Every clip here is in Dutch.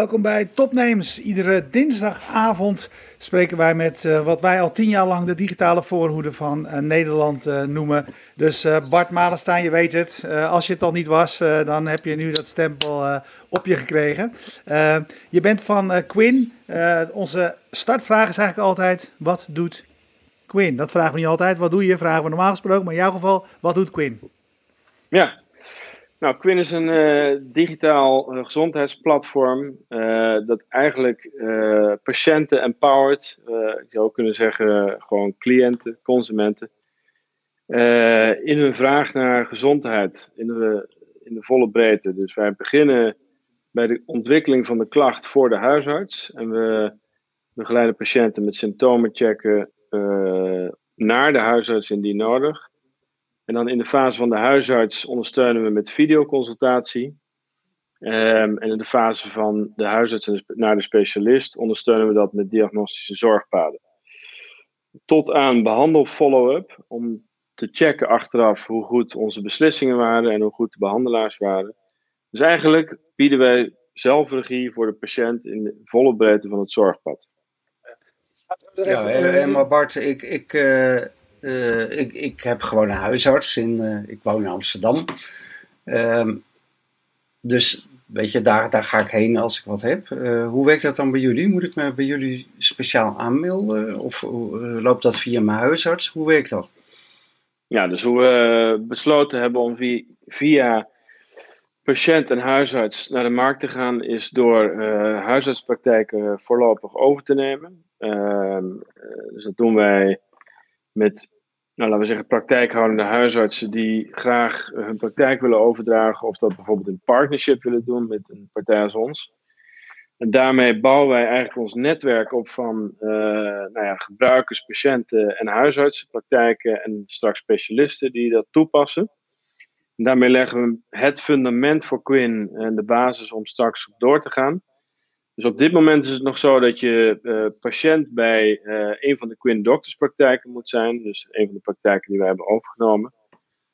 Welkom bij Topnames. Iedere dinsdagavond spreken wij met uh, wat wij al tien jaar lang de digitale voorhoede van uh, Nederland uh, noemen. Dus Bart Malenstein, je weet het. als je het al niet was, dan heb je nu dat stempel op je gekregen. je bent van Quinn. onze startvraag is eigenlijk altijd, wat doet Quinn? Dat vragen we niet altijd. Wat doe je? Vragen we normaal gesproken. Maar in jouw geval, wat doet Quinn? Ja, nou, Quinn is een uh, digitaal gezondheidsplatform uh, dat eigenlijk patiënten empowert. ik zou kunnen zeggen gewoon cliënten, consumenten. in hun vraag naar gezondheid in de, in de volle breedte. Dus wij beginnen bij de ontwikkeling van de klacht voor de huisarts. En we begeleiden patiënten met symptomen checken naar de huisarts indien nodig. En dan in de fase van de huisarts ondersteunen we met videoconsultatie. Um, en in de fase van de huisarts naar de specialist ondersteunen we dat met diagnostische zorgpaden. Tot aan behandel-follow-up om te checken achteraf hoe goed onze beslissingen waren en hoe goed de behandelaars waren. Dus eigenlijk bieden wij zelfregie voor de patiënt in de volle breedte van het zorgpad. Ja, maar Bart, ik, ik, uh, uh, ik, ik heb gewoon een huisarts. In, uh, ik woon in Amsterdam. Uh, dus weet je, daar, daar ga ik heen als ik wat heb. Uh, hoe werkt dat dan bij jullie? Moet ik me bij jullie speciaal aanmelden? Of loopt dat via mijn huisarts? Hoe werkt dat? Ja, dus hoe we besloten hebben om via, via patiënt en huisarts naar de markt te gaan, is door huisartspraktijken voorlopig over te nemen. Ehm, dus dat doen wij met, nou, laten we zeggen, praktijkhoudende huisartsen die graag hun praktijk willen overdragen, of dat bijvoorbeeld in partnership willen doen met een partij als ons. En daarmee bouwen wij eigenlijk ons netwerk op van uh, nou ja, gebruikers, patiënten en huisartsen, praktijken en straks specialisten die dat toepassen. En daarmee leggen we het fundament voor Quinn en de basis om straks op door te gaan. Dus op dit moment is het nog zo dat je uh, patiënt bij uh, een van de Quinn Doctors praktijken moet zijn. Dus een van de praktijken die wij hebben overgenomen.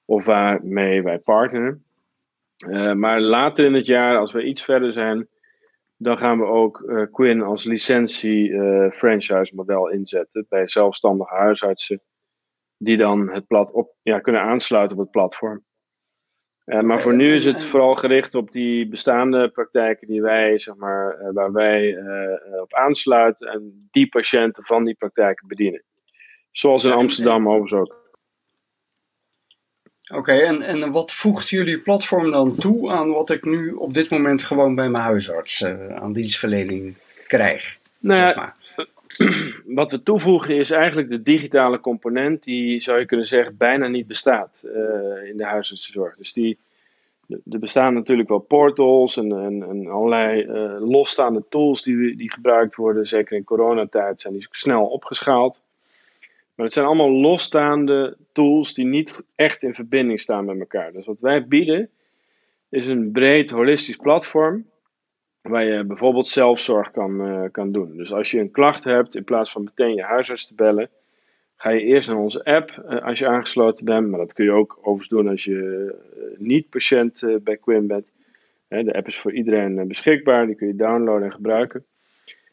Of waarmee wij partneren. Uh, maar later in het jaar, als we iets verder zijn, dan gaan we ook Quinn als licentie franchise model inzetten bij zelfstandige huisartsen. Die dan het plat op, ja, kunnen aansluiten op het platform. Uh, maar voor nu is het vooral gericht op die bestaande praktijken die wij, zeg maar, uh, waar wij uh, op aansluiten en die patiënten van die praktijken bedienen. Zoals in Amsterdam overigens ook. Oké, okay, en, en wat voegt jullie platform dan toe aan wat ik nu op dit moment gewoon bij mijn huisarts aan dienstverlening krijg? Nou zeg maar wat we toevoegen is eigenlijk de digitale component, die zou je kunnen zeggen bijna niet bestaat uh, in de huisartsenzorg. Dus die, er bestaan natuurlijk wel portals en, en, allerlei uh, losstaande tools die, die gebruikt worden. Zeker in coronatijd zijn die snel opgeschaald. Maar het zijn allemaal losstaande tools die niet echt in verbinding staan met elkaar. Dus wat wij bieden is een breed holistisch platform waar je bijvoorbeeld zelfzorg kan, uh, kan doen. Dus als je een klacht hebt, in plaats van meteen je huisarts te bellen, ga je eerst naar onze app uh, als je aangesloten bent. Maar dat kun je ook overigens doen als je uh, niet patiënt bij Quinn bent. de app is voor iedereen beschikbaar, die kun je downloaden en gebruiken.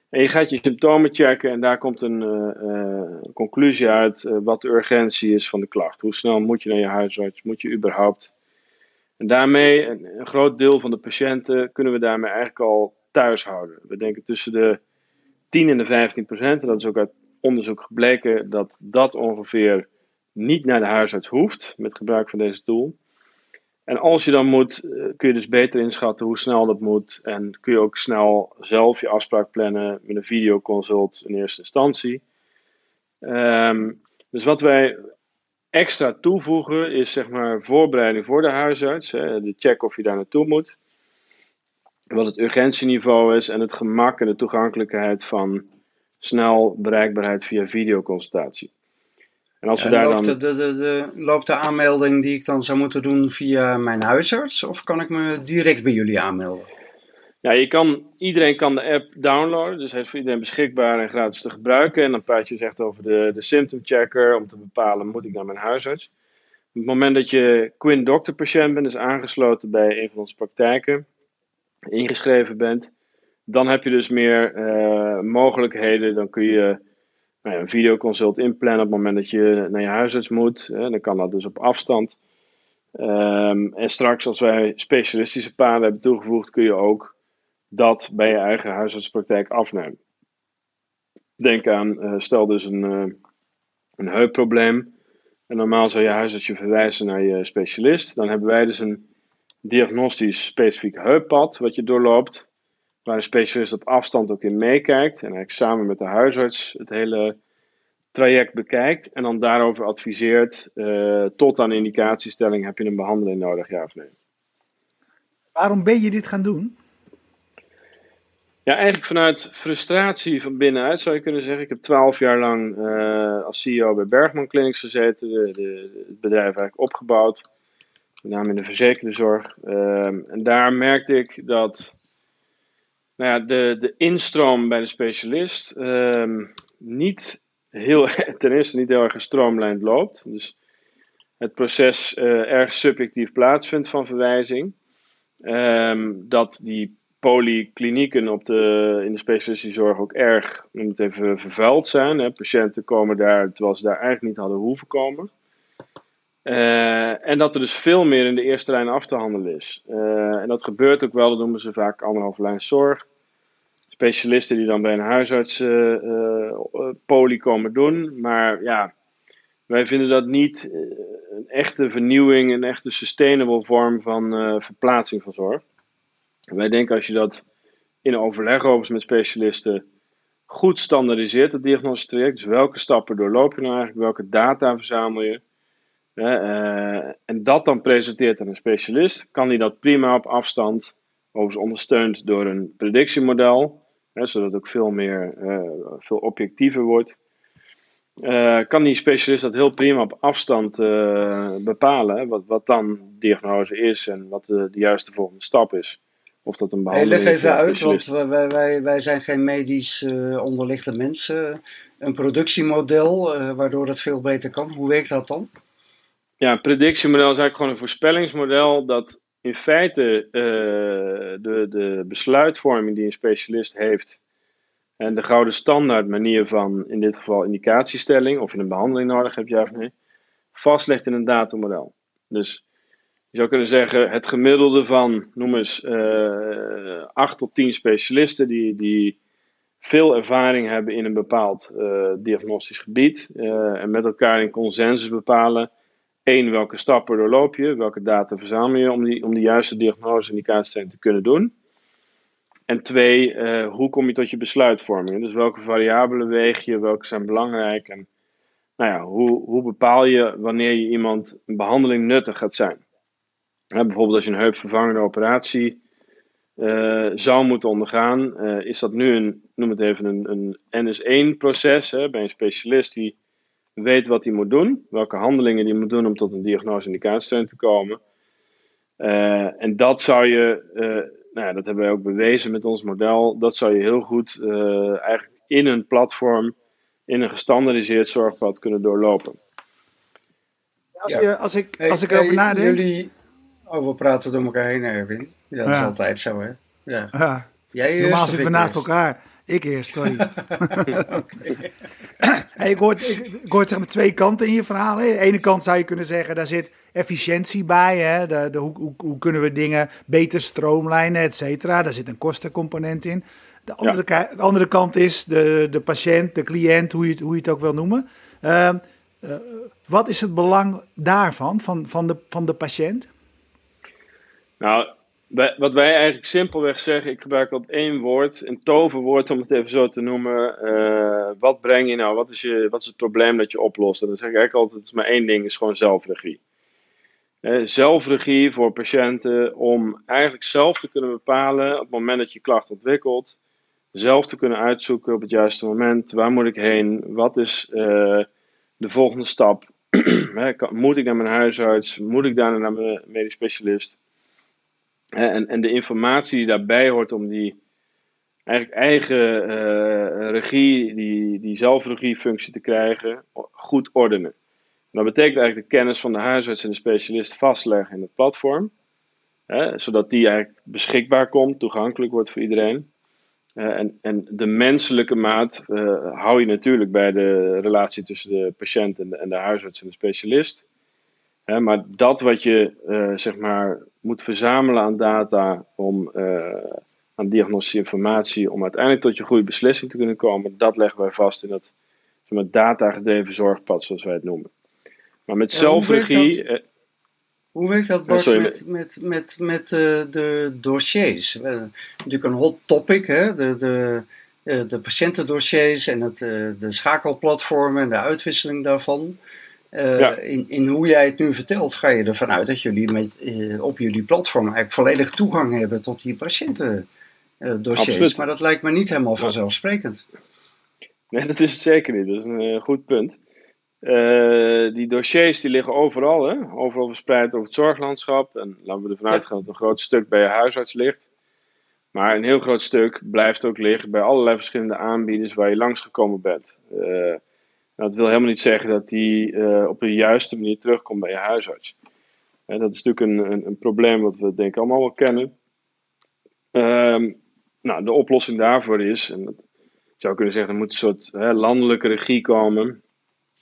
En je gaat je symptomen checken en daar komt een conclusie uit wat de urgentie is van de klacht. Hoe snel moet je naar je huisarts? Moet je überhaupt en daarmee, een, een, groot deel van de patiënten kunnen we daarmee eigenlijk al thuis houden. We denken tussen de 10 en de 15 procent, en dat is ook uit onderzoek gebleken, dat dat ongeveer niet naar de huisarts hoeft met gebruik van deze tool. En als je dan moet, eh, kun je dus beter inschatten hoe snel dat moet. En kun je ook snel zelf je afspraak plannen met een videoconsult in eerste instantie. Um, dus wat wij extra toevoegen is zeg maar voorbereiding voor de huisarts. Hè, de check of je daar naartoe moet. Wat het urgentieniveau is en het gemak en de toegankelijkheid van snel bereikbaarheid via videoconsultatie. En als we daar loopt, dan... de, de, de, loopt de aanmelding die ik dan zou moeten doen via mijn huisarts? Of kan ik me direct bij jullie aanmelden? Ja, je kan, iedereen kan de app downloaden, dus hij is voor iedereen beschikbaar en gratis te gebruiken. En dan praat je dus echt over de, de symptom checker om te bepalen, moet ik naar mijn huisarts? Op het moment dat je Quinn Doctor patiënt bent, dus aangesloten bij een van onze praktijken, ingeschreven bent, dan heb je dus meer uh, mogelijkheden. Dan kun je nou een videoconsult inplannen op het moment dat je naar je huisarts moet. Hè, dan kan dat dus op afstand. Um, en straks, als wij specialistische paden hebben toegevoegd, kun je ook dat bij je eigen huisartspraktijk afnemen. Denk aan, uh, stel dus een, uh, een heupprobleem. En normaal zou je huisarts je verwijzen naar je specialist. Dan hebben wij dus een diagnostisch specifiek heuppad wat je doorloopt. Waar een specialist op afstand ook in meekijkt. En eigenlijk samen met de huisarts het hele traject bekijkt. En dan daarover adviseert. Uh, tot aan indicatiestelling heb je een behandeling nodig, ja of nee. Waarom ben je dit gaan doen? Ja, eigenlijk vanuit frustratie van binnenuit zou je kunnen zeggen. Ik heb twaalf jaar lang uh, als CEO bij Bergman Clinics gezeten. De, het bedrijf eigenlijk opgebouwd. Met name in de verzekerde zorg. Uh, en daar merkte ik dat nou ja, de, de instroom bij de specialist uh, niet heel, ten eerste niet heel erg gestroomlijnd loopt. Dus het proces uh, erg subjectief plaatsvindt van verwijzing. Um, dat die polyklinieken op de, in de specialistische zorg ook erg, noem het even, vervuild zijn. Hè. Patiënten komen daar terwijl ze daar eigenlijk niet hadden hoeven komen. Uh, en dat er dus veel meer in de eerste lijn af te handelen is. Uh, en dat gebeurt ook wel, dat noemen ze vaak anderhalve lijn zorg. Specialisten die dan bij een huisarts uh, poly komen doen. Maar ja, wij vinden dat niet een echte vernieuwing, een echte sustainable vorm van verplaatsing van zorg. Wij denken als je dat in overleg overigens met specialisten goed standaardiseert, het diagnostisch traject, dus welke stappen doorloop je nou eigenlijk, welke data verzamel je, uh, en dat dan presenteert aan een specialist, kan die dat prima op afstand, overigens ondersteund door een predictiemodel, hè, zodat het ook veel meer, uh, veel objectiever wordt. Uh, kan die specialist dat heel prima op afstand bepalen, wat, wat dan diagnose is en wat de juiste volgende stap is. Of dat een behandeling hey, leg even uit, want wij, wij, wij zijn geen medisch uh, onderlichte mensen. Een productiemodel uh, waardoor het veel beter kan. Hoe werkt dat dan? Ja, een predictiemodel is eigenlijk gewoon een voorspellingsmodel dat in feite uh, de, de besluitvorming die een specialist heeft en de gouden standaard manier van in dit geval indicatiestelling of je een behandeling nodig hebt, ja of nee, vastlegt in een datamodel. Dus je zou kunnen zeggen, het gemiddelde van, noem eens, uh, 8 tot 10 specialisten die, die veel ervaring hebben in een bepaald uh, diagnostisch gebied uh, en met elkaar in consensus bepalen. één, welke stappen doorloop je, welke data verzamel je om, die, om de juiste diagnose en te kunnen doen. En twee, hoe kom je tot je besluitvorming? Dus welke variabelen weeg je, welke zijn belangrijk en nou ja, hoe, hoe bepaal je wanneer je iemand een behandeling nuttig gaat zijn? Bijvoorbeeld als je een heupvervangende operatie uh, zou moeten ondergaan, uh, is dat nu een, noem het even, een, een NS1-proces bij een specialist die weet wat hij moet doen, welke handelingen hij moet doen om tot een diagnose-indicatiestelling te komen. Uh, en dat zou je, nou ja, dat hebben wij ook bewezen met ons model, dat zou je heel goed eigenlijk in een platform, in een gestandardiseerd zorgpad kunnen doorlopen. Als, je, als ik, als ik erover nadenk. Jullie, Oh, we praten door elkaar heen, Erwin. Ja, dat is altijd zo, hè? Ja. ja. Jij Normaal zitten we naast elkaar. Ik eerst, sorry. hey, ik, hoor, ik, ik hoor zeg maar twee kanten in je verhaal. Aan de ene kant zou je kunnen zeggen, daar zit efficiëntie bij. Hè? De, de, hoe, hoe, hoe, kunnen we dingen beter stroomlijnen, et cetera. Daar zit een kostencomponent in. De andere, ja. de andere kant is de, de patiënt, de cliënt, hoe je het, hoe je het ook wil noemen. Uh, uh, wat is het belang daarvan, van, van, de, van de patiënt? Nou, wat wij eigenlijk simpelweg zeggen, ik gebruik altijd één woord, een toverwoord om het even zo te noemen. Uh, wat breng je nou? Wat is, je, wat is het probleem dat je oplost? En dan zeg ik eigenlijk altijd, maar één ding, is gewoon zelfregie. Uh, zelfregie voor patiënten om eigenlijk zelf te kunnen bepalen op het moment dat je klacht ontwikkelt. Zelf te kunnen uitzoeken op het juiste moment, waar moet ik heen? Wat is uh, de volgende stap? moet ik naar mijn huisarts? Moet ik daarna naar mijn medisch specialist? En, en de informatie die daarbij hoort om die eigenlijk eigen uh, regie, die, die zelfregiefunctie te krijgen, goed ordenen. dat betekent eigenlijk de kennis van de huisarts en de specialist vastleggen in het platform. Hè, zodat die eigenlijk beschikbaar komt, toegankelijk wordt voor iedereen. en, en de menselijke maat hou je natuurlijk bij de relatie tussen de patiënt en en de huisarts en de specialist. Maar dat wat je zeg maar, moet verzamelen aan data om aan diagnostische informatie om uiteindelijk tot je goede beslissing te kunnen komen, dat leggen wij vast in dat zeg maar, data-gedreven zorgpad, zoals wij het noemen. Maar met zelfregie. Eh, hoe werkt dat, Bart, met, met, met, met uh, de dossiers? Uh, natuurlijk een hot topic, hè? De, de, uh, de patiëntendossiers en het, de schakelplatformen en de uitwisseling daarvan. Ja. in, in hoe jij het nu vertelt, ga je ervan uit dat jullie met, op jullie platform eigenlijk volledig toegang hebben tot die patiëntendossiers. Maar dat lijkt me niet helemaal vanzelfsprekend. Nee, dat is het zeker niet. Dat is een goed punt. Die dossiers die liggen overal, hè? overal verspreid over het zorglandschap. En laten we ervan uitgaan dat een groot stuk bij je huisarts ligt. Maar een heel groot stuk blijft ook liggen bij allerlei verschillende aanbieders waar je langsgekomen bent. Uh, dat wil helemaal niet zeggen dat die uh, op de juiste manier terugkomt bij je huisarts. dat is natuurlijk een, een, een, probleem wat we denk ik allemaal wel kennen. Ehm, nou, de oplossing daarvoor is, en dat, zou kunnen zeggen, er moet een soort hè, landelijke regie komen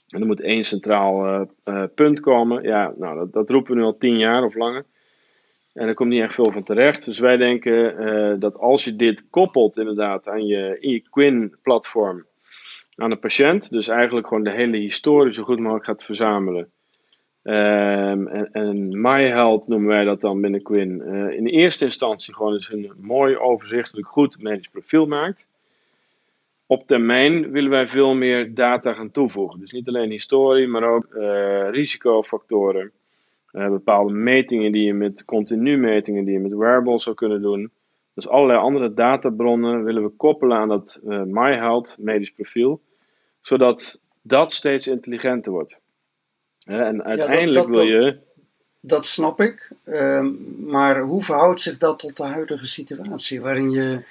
en er moet één centraal uh, uh, punt komen. Ja, nou, dat, dat, roepen we nu al tien jaar of langer. En er komt niet echt veel van terecht. Dus wij denken dat als je dit koppelt inderdaad aan je, in je Quinn-platform aan de patiënt, dus eigenlijk gewoon de hele historie zo goed mogelijk gaat verzamelen. Um, en, en MyHealth noemen wij dat dan binnen Quinn. in eerste instantie gewoon eens een mooi, overzichtelijk, goed medisch profiel maakt op termijn willen wij veel meer data gaan toevoegen. Dus niet alleen historie, maar ook uh, risicofactoren. Uh, bepaalde metingen die je met continu metingen die je met wearables zou kunnen doen. Dus allerlei andere databronnen willen we koppelen aan dat uh, MyHealth medisch profiel, zodat dat steeds intelligenter wordt. en uiteindelijk wil je. Dat snap ik, ehm, maar hoe verhoudt zich dat tot de huidige situatie waarin je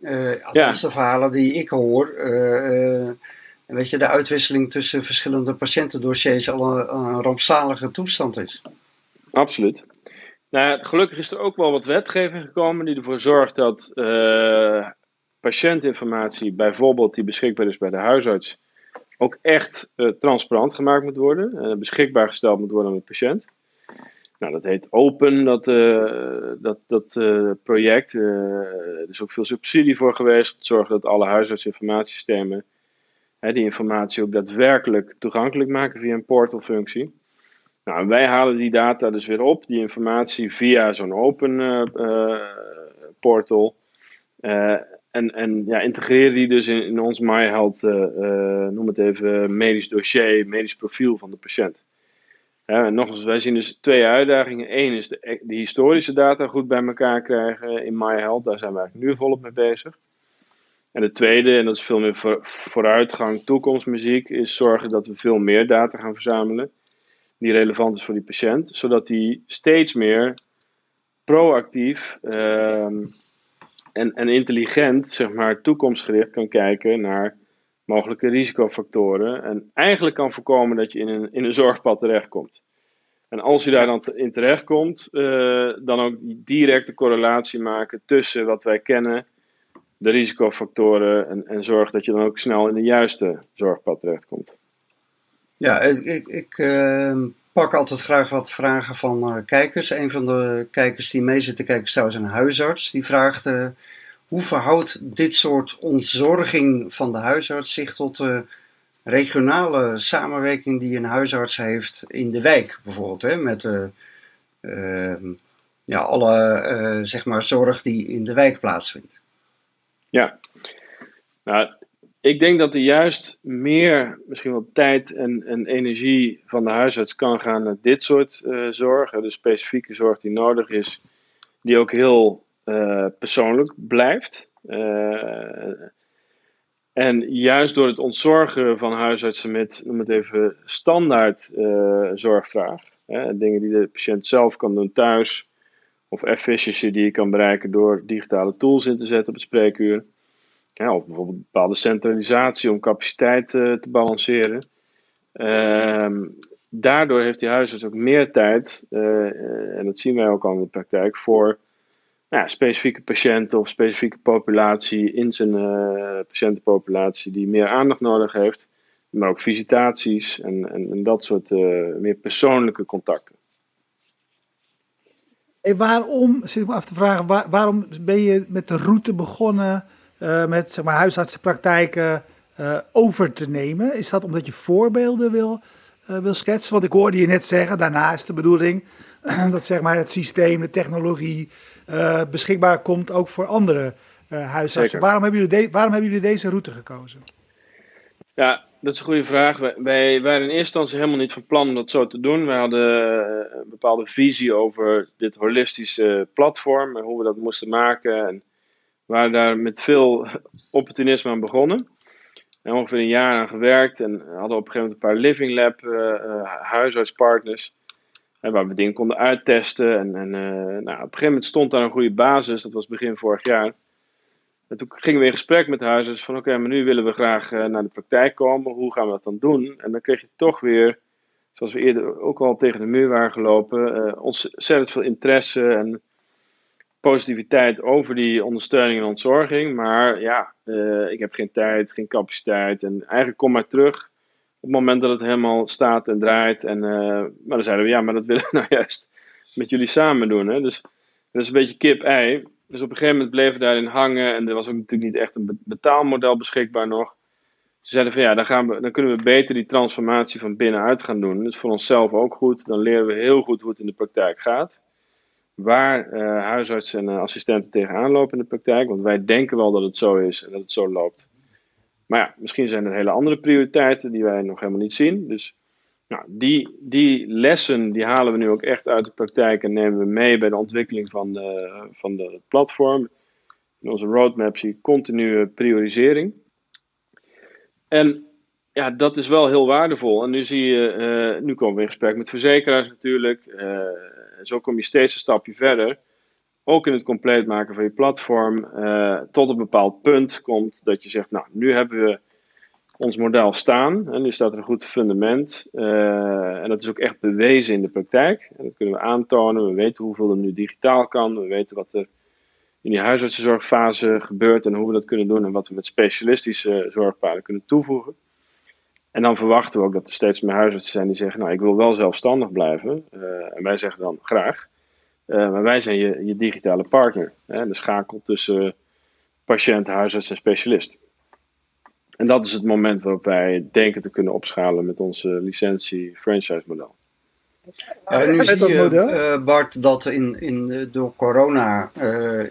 uh, althans de verhalen die ik hoor. Uh, weet je, de uitwisseling tussen verschillende patiëntendossiers al een, een rampzalige toestand is. Absoluut. Nou, gelukkig is er ook wel wat wetgeving gekomen die ervoor zorgt dat uh, patiëntinformatie, bijvoorbeeld die beschikbaar is bij de huisarts, ook echt uh, transparant gemaakt moet worden en beschikbaar gesteld moet worden aan de patiënt. Nou, dat heet Open, dat, dat, dat project. Er is ook veel subsidie voor geweest. Zorgen dat alle huisartsinformatiesystemen die informatie ook daadwerkelijk toegankelijk maken via een portalfunctie. Nou, wij halen die data dus weer op, die informatie, via zo'n Open portal. en en ja, integreren die dus in, in ons MyHealth, noem het even, medisch dossier, medisch profiel van de patiënt. Ja, nogmaals, wij zien dus twee uitdagingen. Eén is de, de, historische data goed bij elkaar krijgen in MyHealth. Daar zijn we eigenlijk nu volop mee bezig. En de tweede, en dat is veel meer voor, vooruitgang, toekomstmuziek, is zorgen dat we veel meer data gaan verzamelen. Die relevant is voor die patiënt. Zodat die steeds meer proactief ehm, en, en intelligent, zeg maar, toekomstgericht kan kijken naar mogelijke risicofactoren. En eigenlijk kan voorkomen dat je in een, in een zorgpad terechtkomt. En als je daar dan in terechtkomt, uh, dan ook directe correlatie maken tussen wat wij kennen, de risicofactoren, en, en zorg dat je dan ook snel in de juiste zorgpad terechtkomt. Ja, ik, ik uh, pak altijd graag wat vragen van uh, kijkers. Een van de kijkers die mee zit te kijken is trouwens een huisarts. Die vraagt hoe verhoudt dit soort ontzorging van de huisarts zich tot de regionale samenwerking die een huisarts heeft in de wijk bijvoorbeeld? Hè, met uh, ja, alle uh, zeg maar zorg die in de wijk plaatsvindt. Ja, nou, ik denk dat er juist meer, misschien wel tijd en, en energie van de huisarts kan gaan naar dit soort uh, zorg. De specifieke zorg die nodig is, die ook heel uh, persoonlijk blijft. Uh, en juist door het ontzorgen van huisartsen met, noem het even, standaard zorgvraag. Dingen die de patiënt zelf kan doen thuis. Of efficiency die je kan bereiken door digitale tools in te zetten op het spreekuur. Ja, of bijvoorbeeld bepaalde centralisatie om capaciteit uh, te balanceren. Uh, daardoor heeft die huisarts ook meer tijd, uh, en dat zien wij ook al in de praktijk, voor nou specifieke patiënten of specifieke populatie in zijn patiëntenpopulatie die meer aandacht nodig heeft. Maar ook visitaties en, en, en dat soort meer persoonlijke contacten. Hey, waarom, zit ik me af te vragen, waarom ben je met de route begonnen uh, met zeg maar, huisartsenpraktijken uh, over te nemen? Is dat omdat je voorbeelden wil, uh, wil schetsen? Want ik hoorde je net zeggen, daarna is de bedoeling dat zeg maar, het systeem, de technologie beschikbaar komt ook voor andere huisartsen. Waarom hebben, jullie waarom hebben jullie deze route gekozen? Ja, dat is een goede vraag. Wij, wij waren in eerste instantie helemaal niet van plan om dat zo te doen. Wij hadden een bepaalde visie over dit holistische platform en hoe we dat moesten maken. En we waren daar met veel opportunisme aan begonnen. En ongeveer een jaar aan gewerkt en hadden op een gegeven moment een paar Living Lab uh, huisartspartners. waar we dingen konden uittesten. En, en uh, nou, op een gegeven moment stond daar een goede basis. Dat was begin vorig jaar. En toen gingen we in gesprek met de huisarts van oké, maar nu willen we graag naar de praktijk komen. Hoe gaan we dat dan doen? En dan kreeg je toch weer, zoals we eerder ook al tegen de muur waren gelopen, ontzettend veel interesse en positiviteit over die ondersteuning en ontzorging. Maar ja, uh, ik heb geen tijd, geen capaciteit. En eigenlijk kom maar terug op het moment dat het helemaal staat en draait. En, uh, maar dan zeiden we, ja, maar dat willen we nou juist met jullie samen doen. Hè? Dus dat is een beetje kip-ei. Dus op een gegeven moment bleven we daarin hangen. En er was ook natuurlijk niet echt een betaalmodel beschikbaar nog. Ze zeiden van ja, dan, gaan we, dan kunnen we beter die transformatie van binnenuit gaan doen. Dat is voor onszelf ook goed. Dan leren we heel goed hoe het in de praktijk gaat waar uh, huisartsen en uh, assistenten tegenaan lopen in de praktijk. Want wij denken wel dat het zo is en dat het zo loopt. Maar ja, misschien zijn er hele andere prioriteiten die wij nog helemaal niet zien. Dus nou, die, die lessen die halen we nu ook echt uit de praktijk en nemen we mee bij de ontwikkeling van van de platform. In onze roadmap zie je continue priorisering. En ja, dat is wel heel waardevol. En nu zie je, uh, nu komen we in gesprek met verzekeraars natuurlijk. Zo kom je steeds een stapje verder. Ook in het compleet maken van je platform. Uh, tot een bepaald punt komt dat je zegt, nou, nu hebben we ons model staan. En nu staat er een goed fundament. en dat is ook echt bewezen in de praktijk. En dat kunnen we aantonen. We weten hoeveel er nu digitaal kan. We weten wat er in die huisartsenzorgfase gebeurt en hoe we dat kunnen doen. En wat we met specialistische zorgpaden kunnen toevoegen. En dan verwachten we ook dat er steeds meer huisartsen zijn die zeggen: Nou, ik wil wel zelfstandig blijven. Uh, en wij zeggen dan graag. Uh, maar wij zijn je, je digitale partner. Hè, de schakel tussen patiënt, huisarts en specialist. En dat is het moment waarop wij denken te kunnen opschalen met onze licentie-franchise model. Ja, nu zie je, uh, Bart, dat in, in, door corona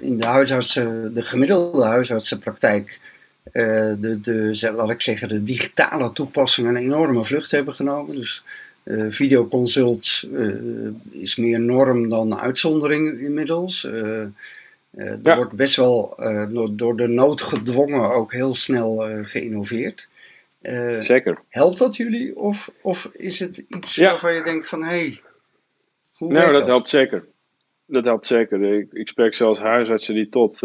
in de huisartsen, de gemiddelde huisartsenpraktijk uh, de, de, laat ik zeggen, de digitale toepassingen een enorme vlucht hebben genomen. Dus uh, videoconsult uh, is meer norm dan uitzondering inmiddels. er ja. wordt best wel door de nood gedwongen ook heel snel geïnnoveerd. Zeker. Helpt dat jullie of, of is het iets ja. waarvan je denkt van hé, hey, hoe Nou, dat, dat, helpt zeker. Dat helpt zeker. Ik, ik spreek zelfs huisartsen die tot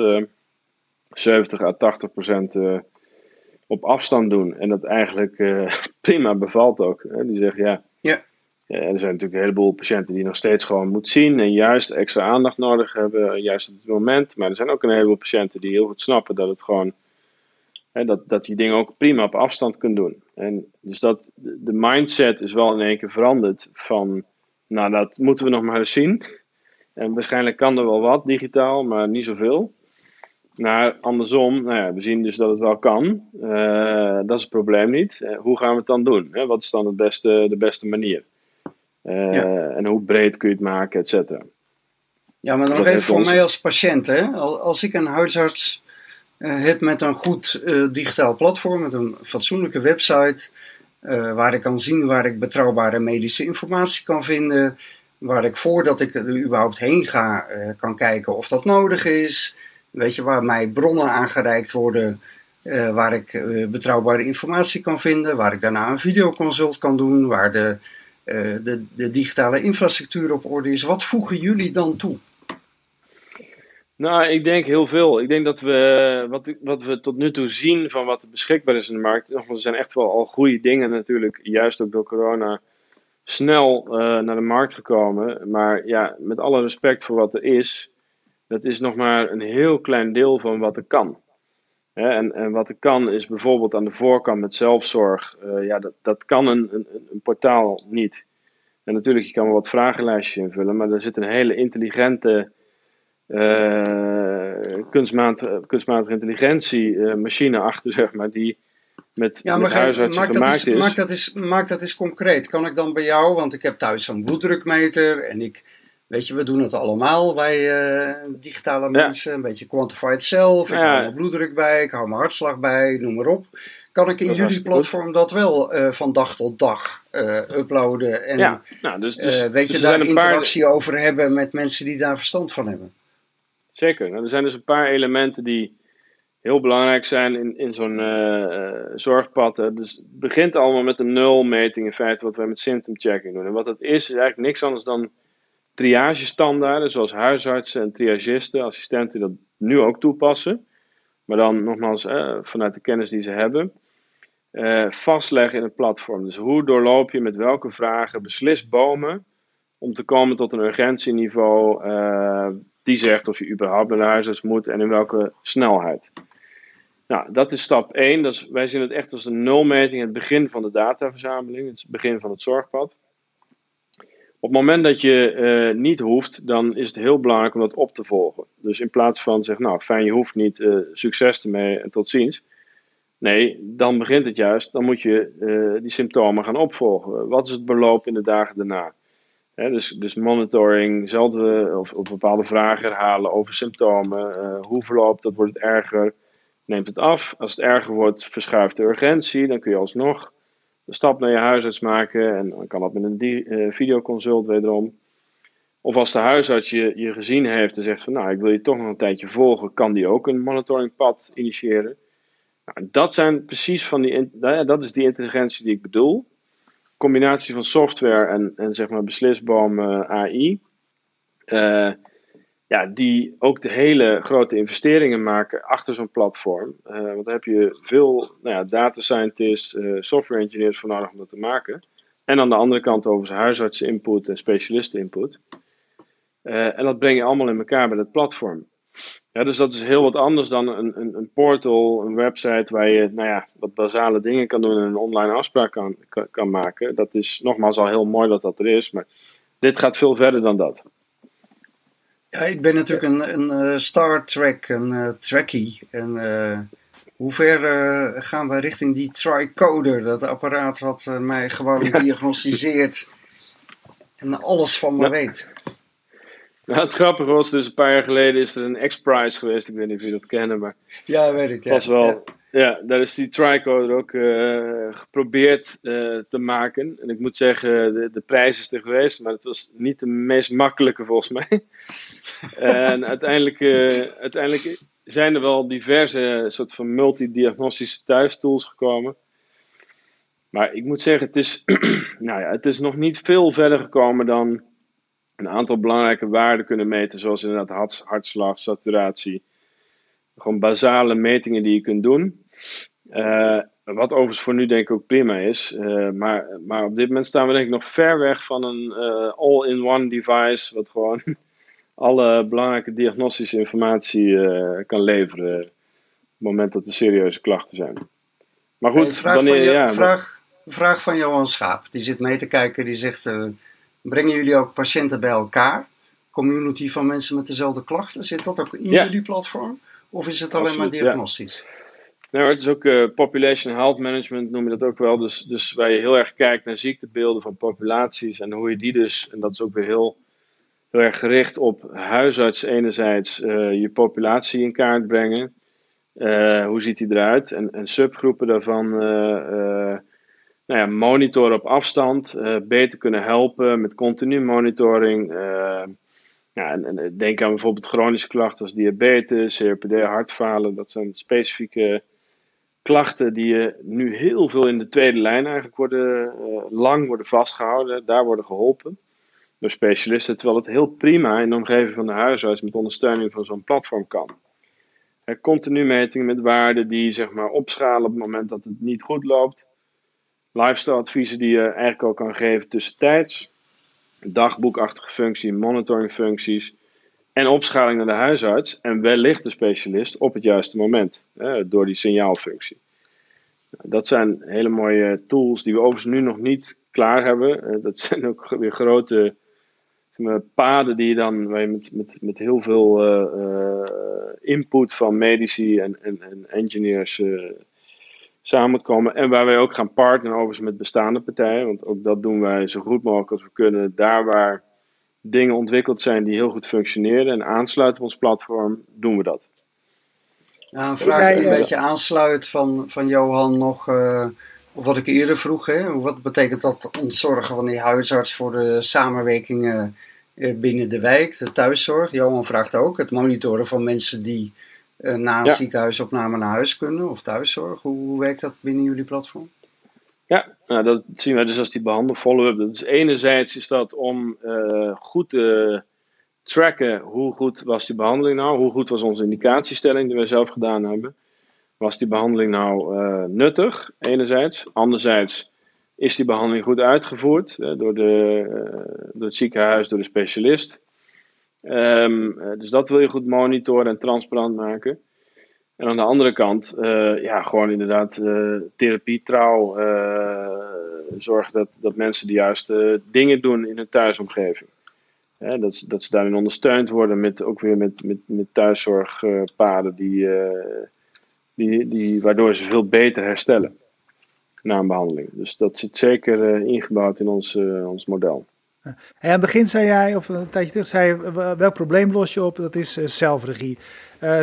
70 à 80 procent uh, op afstand doen. En dat eigenlijk uh, prima bevalt ook. Hè? Die zeggen ja. ja. ja. Er zijn natuurlijk een heleboel patiënten die nog steeds gewoon moeten zien. En juist extra aandacht nodig hebben. Juist op het moment. Maar er zijn ook een heleboel patiënten die heel goed snappen dat het gewoon. Hè, dat, dat je dingen ook prima op afstand kunt doen. En dus dat de mindset is wel in één keer veranderd. Van nou, dat moeten we nog maar eens zien. En waarschijnlijk kan er wel wat digitaal, maar niet zoveel. Nou, andersom, nou ja, we zien dus dat het wel kan. Uh, dat is het probleem niet. Uh, hoe gaan we het dan doen? Hè? Wat is dan het beste, de beste manier? Uh, ja. En hoe breed kun je het maken, et cetera. Ja, maar nog even voor mij als patiënt. Hè? Als ik een huisarts heb met een goed digitaal platform, met een fatsoenlijke website, waar ik kan zien waar ik betrouwbare medische informatie kan vinden, waar ik voordat ik er überhaupt heen ga, kan kijken of dat nodig is Weet je, waar mij bronnen aangereikt worden uh, waar ik uh, betrouwbare informatie kan vinden, waar ik daarna een videoconsult kan doen, waar de, uh, de, de, digitale infrastructuur op orde is. Wat voegen jullie dan toe? Nou, ik denk heel veel. Ik denk dat we, wat, wat we tot nu toe zien van wat er beschikbaar is in de markt, er zijn echt wel al goede dingen natuurlijk, juist ook door corona, snel naar de markt gekomen. Maar ja, met alle respect voor wat er is, dat is nog maar een heel klein deel van wat er kan. en, en, wat er kan is bijvoorbeeld aan de voorkant met zelfzorg. Uh, ja, dat, dat kan een, een, een, portaal niet. En natuurlijk, je kan wel wat vragenlijstjes invullen, maar er zit een hele intelligente uh, kunstmatige, kunstmatige intelligentie uh, machine achter, zeg maar, die met, ja, met huisartsen maak gemaakt dat is. Maak dat, maak dat eens concreet. Kan ik dan bij jou, want ik heb thuis zo'n bloeddrukmeter en ik, weet je, we doen het allemaal bij uh, digitale mensen. Een beetje quantified self, ik ja. hou mijn bloeddruk bij, ik hou mijn hartslag bij, noem maar op. Kan ik in jullie platform dat wel uh, van dag tot dag uh, uploaden en ja, nou, dus, dus, weet dus je, daar interactie paar... over hebben met mensen die daar verstand van hebben? Zeker. Nou, er zijn dus een paar elementen die heel belangrijk zijn in, in zo'n zorgpad. Dus het begint allemaal met een nulmeting in feite, wat wij met symptom checking doen. En wat dat is, is eigenlijk niks anders dan triagestandaarden, zoals huisartsen en triagisten, assistenten dat nu ook toepassen. Maar dan nogmaals uh, vanuit de kennis die ze hebben. vastleggen in het platform. Dus hoe doorloop je met welke vragen beslist bomen om te komen tot een urgentieniveau die zegt of je überhaupt naar de huisarts moet en in welke snelheid. Nou, dat is stap 1. Dat is, wij zien het echt als een nulmeting, het begin van de dataverzameling, het begin van het zorgpad. Op het moment dat je uh, niet hoeft, dan is het heel belangrijk om dat op te volgen. Dus in plaats van zeggen, nou fijn, je hoeft niet, uh, succes ermee en tot ziens. Nee, dan begint het juist. Dan moet je uh, die symptomen gaan opvolgen. Wat is het beloop in de dagen daarna? dus, dus monitoring, zelfde of, of bepaalde vragen herhalen over symptomen. Hoe verloopt dat? Wordt het erger? Neemt het af? Als het erger wordt, verschuift de urgentie. Dan kun je alsnog een stap naar je huisarts maken. En dan kan dat met een uh, videoconsult wederom. Of als de huisarts je, je gezien heeft en zegt van nou, ik wil je toch nog een tijdje volgen, kan die ook een monitoringpad initiëren. Nou, dat zijn precies van die, dat is die intelligentie die ik bedoel combinatie van software en, en zeg maar beslisboom AI. Uh, ja, die ook de hele grote investeringen maken achter zo'n platform. Uh, want daar heb je veel nou ja, data scientists, uh, software engineers voor nodig om dat te maken. En aan de andere kant over zijn huisartsen input en specialisten input. en dat breng je allemaal in elkaar bij dat platform. Ja, dus dat is heel wat anders dan een, een, een, portal, een website waar je nou ja, wat basale dingen kan doen en een online afspraak kan, kan, maken. Dat is nogmaals al heel mooi dat dat er is, maar dit gaat veel verder dan dat. Ja, ik ben natuurlijk een, een uh, Star Trek, een uh, Trekkie. En uh, hoe ver gaan we richting die tricoder, dat apparaat wat mij gewoon ja. diagnosticeert en alles van me ja. weet? Nou, het grappige was, dus een paar jaar geleden is er een X-Prize geweest. Ik weet niet of jullie dat kennen, maar... Ja, weet ik, ja. Was wel, ja. daar is die tricoder ook uh, geprobeerd uh, te maken. En ik moet zeggen, de, de prijs is er geweest, maar het was niet de meest makkelijke volgens mij. en uiteindelijk, uh, uiteindelijk zijn er wel diverse soort van multidiagnostische thuistools gekomen. Maar ik moet zeggen, het is, nou ja, het is nog niet veel verder gekomen dan een aantal belangrijke waarden kunnen meten, zoals inderdaad hart, hartslag, saturatie. Gewoon basale metingen die je kunt doen. Uh, wat overigens voor nu denk ik ook prima is. Uh, maar, maar op dit moment staan we denk ik nog ver weg van een uh, all-in-one device. Wat gewoon alle belangrijke diagnostische informatie kan leveren. Op het moment dat er serieuze klachten zijn. Maar goed, vraag, wanneer, van ja, vraag, vraag van Johan Schaap. Die zit mee te kijken. Die zegt Brengen jullie ook patiënten bij elkaar? Community van mensen met dezelfde klachten? Zit dat ook in jullie platform? Of is het alleen maar diagnostisch? Ja. Nou, het is ook uh, population health management, noem je dat ook wel. Dus, dus waar je heel erg kijkt naar ziektebeelden van populaties en hoe je die dus, en dat is ook weer heel, heel erg gericht op huisarts enerzijds uh, je populatie in kaart brengen. Uh, hoe ziet die eruit? En, en subgroepen daarvan nou ja, monitoren op afstand, uh, beter kunnen helpen met continu monitoring. Ja, en, en, denk aan bijvoorbeeld chronische klachten als diabetes, CRPD, hartfalen. Dat zijn specifieke klachten die je nu heel veel in de tweede lijn eigenlijk worden, uh, lang worden vastgehouden. Daar worden geholpen door specialisten, terwijl het heel prima in de omgeving van de huisarts met ondersteuning van zo'n platform kan. Continu metingen met waarden die zeg maar opschalen op het moment dat het niet goed loopt lifestyle adviezen die je eigenlijk ook kan geven tussentijds. Dagboekachtige functie, monitoring functies. en opschaling naar de huisarts en wellicht de specialist op het juiste moment, door die signaalfunctie. Dat zijn hele mooie tools die we overigens nu nog niet klaar hebben. Eh, dat zijn ook weer grote paden die je dan met, met, met heel veel uh, input van medici en, en, en engineers samen moet komen. En waar wij ook gaan partneren overigens met bestaande partijen. Want ook dat doen wij zo goed mogelijk als we kunnen. Daar waar dingen ontwikkeld zijn die heel goed functioneren en aansluiten op ons platform, doen we dat. Ja, een vraag die een beetje aansluit van, van Johan nog of wat ik eerder vroeg, hè, wat betekent dat ontzorgen van die huisarts voor de samenwerkingen eh, binnen de wijk, de thuiszorg? Johan vraagt ook het monitoren van mensen die uh, na een ziekenhuisopname naar huis kunnen of thuiszorg. Hoe, werkt dat binnen jullie platform? Ja, nou, dat zien wij dus als die behandel follow-up. Dus enerzijds is dat om uh, goed te tracken hoe goed was die behandeling nou, hoe goed was onze indicatiestelling die wij zelf gedaan hebben. Was die behandeling nou uh, nuttig, enerzijds. Anderzijds, is die behandeling goed uitgevoerd uh, door, de, door het ziekenhuis, door de specialist. Um, dus dat wil je goed monitoren en transparant maken. En aan de andere kant, ja, gewoon inderdaad therapie trouw. zorgen dat, dat mensen de juiste dingen doen in hun thuisomgeving. dat, dat ze daarin ondersteund worden met, ook weer met, met, met thuiszorgpaden die die, die, waardoor ze veel beter herstellen na een behandeling. Dus dat zit zeker uh, ingebouwd in ons, uh, ons model. En aan het begin zei jij, of een tijdje terug, zei je, welk probleem los je op? Dat is uh, zelfregie.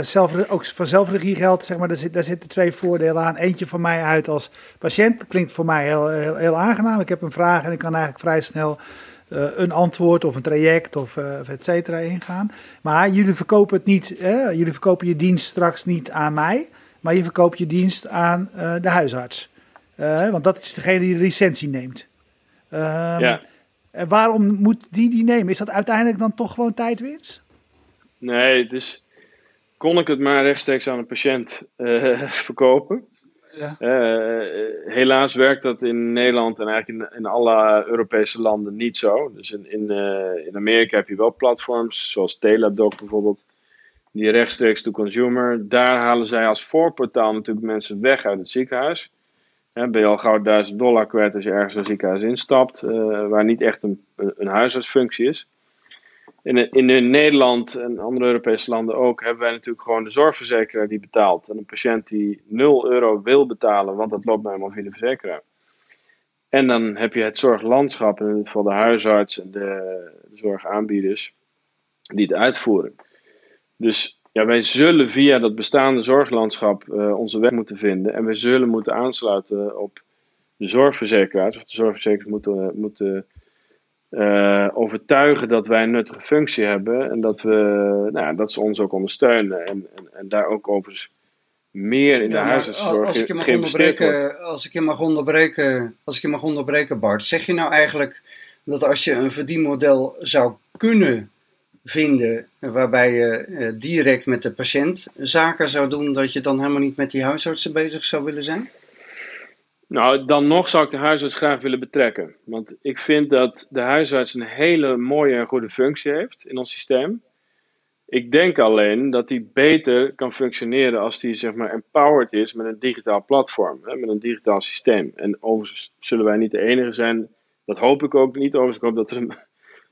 zelf, ook van zelfregie geldt, zeg maar, daar, zit, daar zitten twee voordelen aan. Eentje van mij uit als patiënt, klinkt voor mij heel, heel, aangenaam. Ik heb een vraag en ik kan eigenlijk vrij snel een antwoord of een traject of, of et cetera ingaan. Maar jullie verkopen het niet, jullie verkopen je dienst straks niet aan mij maar je verkoopt je dienst aan uh, de huisarts. Uh, want dat is degene die de licentie neemt. Um, ja. En waarom moet die die nemen? Is dat uiteindelijk dan toch gewoon tijdwinst? Nee, dus kon ik het maar rechtstreeks aan een patiënt uh, verkopen. Ja. helaas werkt dat in Nederland en eigenlijk in, in alle Europese landen niet zo. Dus in, in, in Amerika heb je wel platforms, zoals Teladoc bijvoorbeeld, die rechtstreeks to consumer. Daar halen zij als voorportaal natuurlijk mensen weg uit het ziekenhuis. Ben je al gauw 1000 dollar kwijt als je ergens een ziekenhuis instapt, uh, waar niet echt een, een huisartsfunctie is. In, in, Nederland en andere Europese landen ook hebben wij natuurlijk gewoon de zorgverzekeraar die betaalt. En een patiënt die 0 euro wil betalen, want dat loopt bij via de verzekeraar. En dan heb je het zorglandschap, in dit geval de huisarts en de zorgaanbieders, die het uitvoeren. Dus ja, wij zullen via dat bestaande zorglandschap uh, onze weg moeten vinden. En wij zullen moeten aansluiten op de zorgverzekeraars. Of de zorgverzekeraars moeten, moeten uh, overtuigen dat wij een nuttige functie hebben. En dat, we, nou, dat ze ons ook ondersteunen. En, en, en daar ook overigens meer in de ja, huisartszorg als ik je mag onderbreken, Als ik je mag onderbreken, als ik je mag onderbreken, Bart. Zeg je nou eigenlijk dat als je een verdienmodel zou kunnen vinden waarbij je eh, direct met de patiënt zaken zou doen, dat je dan helemaal niet met die huisartsen bezig zou willen zijn? Nou, dan nog zou ik de huisarts graag willen betrekken. Want ik vind dat de huisarts een hele mooie en goede functie heeft in ons systeem. Ik denk alleen dat die beter kan functioneren als die zeg maar empowered is met een digitaal platform, hè, met een digitaal systeem. En overigens zullen wij niet de enige zijn. Dat hoop ik ook niet. Overigens, ik dat er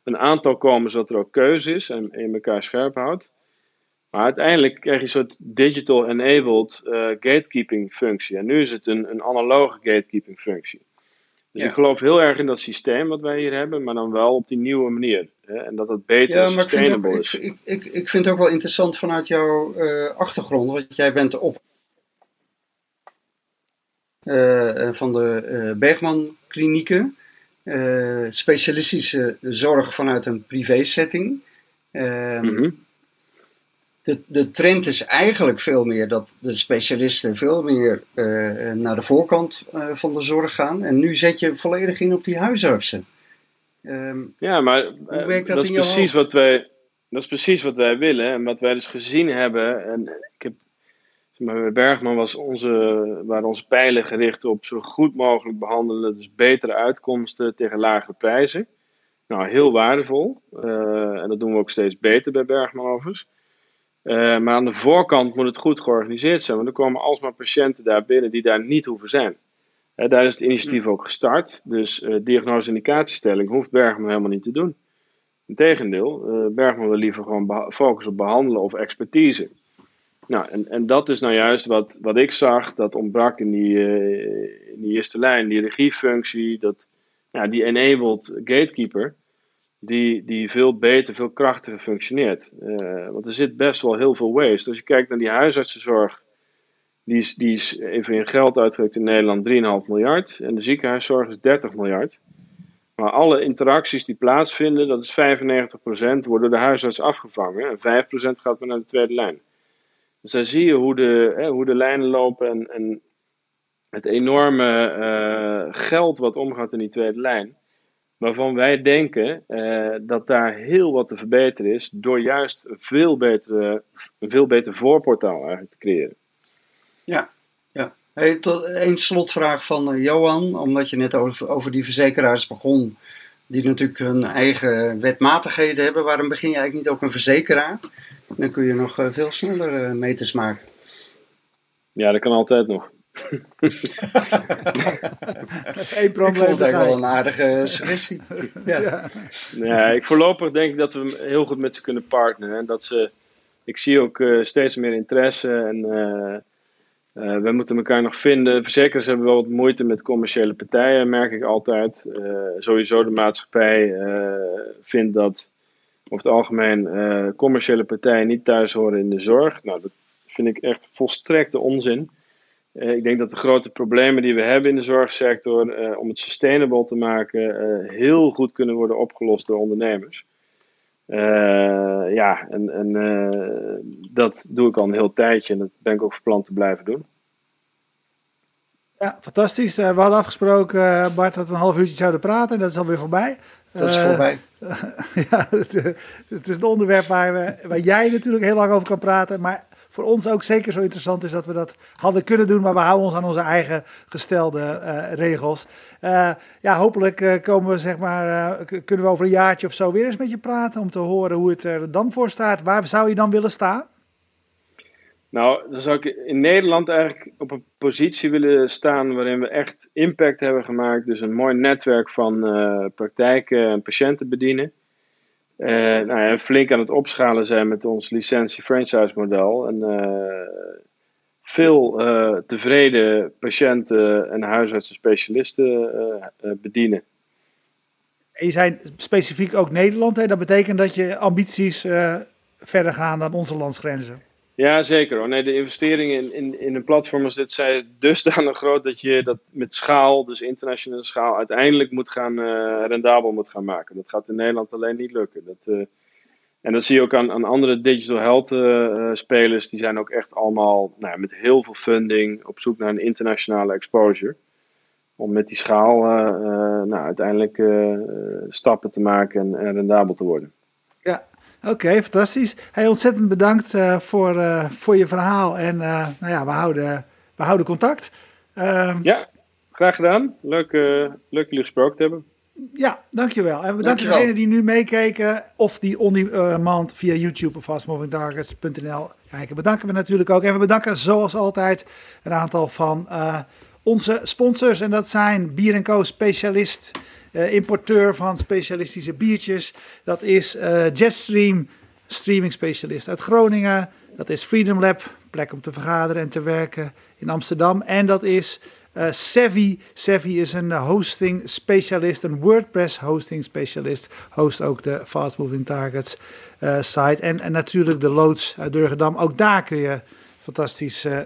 een aantal komen zodat er ook keuze is en je elkaar scherp houdt. Maar uiteindelijk krijg je een soort digital enabled uh, gatekeeping functie. En nu is het een, een analoge gatekeeping functie. Dus ik geloof heel erg in dat systeem wat wij hier hebben, maar dan wel op die nieuwe manier. Hè? En dat het beter ja, sustainable is. Ik, ik, ik vind het ook wel interessant vanuit jouw uh, achtergrond, want jij bent op uh, van de Bergman klinieken. Eh, specialistische zorg vanuit een privé-setting. Ehm, mhm. de, de trend is eigenlijk veel meer dat de specialisten veel meer uh, naar de voorkant uh, van de zorg gaan. En nu zet je volledig in op die huisartsen. Um, ja, maar hoe werkt dat, dat is precies wat wij, dat is precies wat wij willen. En wat wij dus gezien hebben. En ik heb maar Bergman was onze, waren onze pijlen gericht op zo goed mogelijk behandelen, dus betere uitkomsten tegen lagere prijzen. Nou, heel waardevol. en dat doen we ook steeds beter bij Bergman overigens. maar aan de voorkant moet het goed georganiseerd zijn, want er komen alsmaar patiënten daar binnen die daar niet hoeven zijn. daar is het initiatief ook gestart. Dus uh, diagnose indicatiestelling hoeft Bergman helemaal niet te doen. Integendeel, Bergman wil liever gewoon focussen op behandelen of expertise. Nou, en, en dat is nou juist wat, wat ik zag, dat ontbrak in die, uh, in die eerste lijn, die regiefunctie, dat, ja, die enabled gatekeeper, die, die veel beter, veel krachtiger functioneert. Uh, want er zit best wel heel veel waste. Als je kijkt naar die huisartsenzorg, die is, die is even in geld uitgedrukt in Nederland 3,5 miljard, en de ziekenhuiszorg is 30 miljard. Maar alle interacties die plaatsvinden, dat is 95%, worden door de huisarts afgevangen. En 5% gaat maar naar de tweede lijn. Dus dan zie je hoe de, hè, hoe de lijnen lopen en, en het enorme uh, geld wat omgaat in die tweede lijn. Waarvan wij denken uh, dat daar heel wat te verbeteren is door juist een veel, betere, veel beter voorportaal eigenlijk te creëren. Ja, Hey, tot een slotvraag van uh, Johan, omdat je net over, over die verzekeraars begon, die natuurlijk hun eigen wetmatigheden hebben. Waarom begin je eigenlijk niet ook een verzekeraar? Dan kun je nog uh, veel sneller uh, meters maken. Ja, dat kan altijd nog. Eén probleem. Ik vond het eigenlijk wel een aardige suggestie. ja. Ja. ja. ik voorlopig denk ik dat we heel goed met ze kunnen partneren. En dat ze, ik zie ook steeds meer interesse en uh, we moeten elkaar nog vinden. Verzekeraars hebben wel wat moeite met commerciële partijen, merk ik altijd. Uh, sowieso de maatschappij uh, vindt dat over het algemeen commerciële partijen niet thuis horen in de zorg. Nou, dat vind ik echt volstrekte onzin. ik denk dat de grote problemen die we hebben in de zorgsector, om het sustainable te maken, heel goed kunnen worden opgelost door ondernemers. Uh, ja, en, en uh, dat doe ik al een heel tijdje en dat ben ik ook van plan te blijven doen. Ja, fantastisch. Uh, we hadden afgesproken, Bart, dat we een half uurtje zouden praten. Dat is alweer voorbij. Dat is voorbij. ja, het, het, is een onderwerp waar, we, waar jij natuurlijk heel lang over kan praten. Maar voor ons ook zeker zo interessant is dat we dat hadden kunnen doen. Maar we houden ons aan onze eigen gestelde regels. ja, hopelijk komen we, zeg maar, kunnen we over een jaartje of zo weer eens met je praten. Om te horen hoe het er dan voor staat. Waar zou je dan willen staan? Nou, dan zou ik in Nederland eigenlijk op een positie willen staan waarin we echt impact hebben gemaakt. Dus een mooi netwerk van praktijken en patiënten bedienen. Uh, nou flink aan het opschalen zijn met ons licentie-franchise model. En uh, veel tevreden patiënten en huisartsen specialisten bedienen. En je zei specifiek ook Nederland. Hè? Dat betekent dat je ambities verder gaan dan onze landsgrenzen. Ja, zeker hoor. Nee, de investeringen in, in, in een platform als dit zijn dusdanig groot dat je dat met schaal, dus internationale schaal, uiteindelijk moet gaan, uh, rendabel moet gaan maken. Dat gaat in Nederland alleen niet lukken. Dat, uh, en dat zie je ook aan, aan andere digital health uh, spelers. Die zijn ook echt allemaal nou, met heel veel funding op zoek naar een internationale exposure. Om met die schaal nou, uiteindelijk stappen te maken en, en rendabel te worden. Oké, fantastisch. Hey, ontzettend bedankt uh, voor, uh, voor je verhaal. En uh, nou ja, we houden, we houden contact. Ehm, ja, graag gedaan. Leuk, leuk jullie gesproken te hebben. Ja, dankjewel. En bedankt degenen die nu meekeken of die on demand via YouTube of fastmovingtargets.nl kijken. Bedanken we natuurlijk ook. En we bedanken zoals altijd een aantal van onze sponsors. En dat zijn Bier Co specialist importeur van specialistische biertjes. Dat is uh, Jetstream, streaming specialist uit Groningen. Dat is Freedom Lab, plek om te vergaderen en te werken in Amsterdam. En dat is uh, Savvy. Savvy is een hosting specialist, een WordPress hosting specialist. Host ook de Fast Moving Targets site. En, en natuurlijk de loods uit Durgedam. Ook daar kun je fantastisch uh,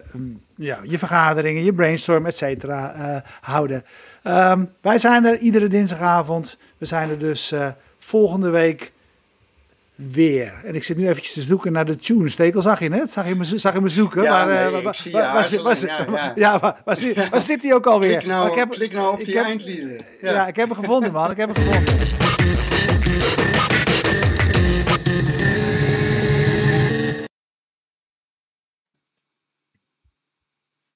ja, je vergaderingen, je brainstorm, et cetera, uh, houden. Um, wij zijn er iedere dinsdagavond. We zijn er dus uh, volgende week weer. En ik zit nu eventjes te zoeken naar de tune. Stekel, zag je het? Zag je me, zag je me zoeken? Ja, maar, nee, uh, ik zie waar, waar, waar, ja, ja. waar, waar, zit hij ook alweer? Klik nou, ik heb, klik nou op die eindlieden. Ja. ja. ik heb hem gevonden man, ik heb hem gevonden.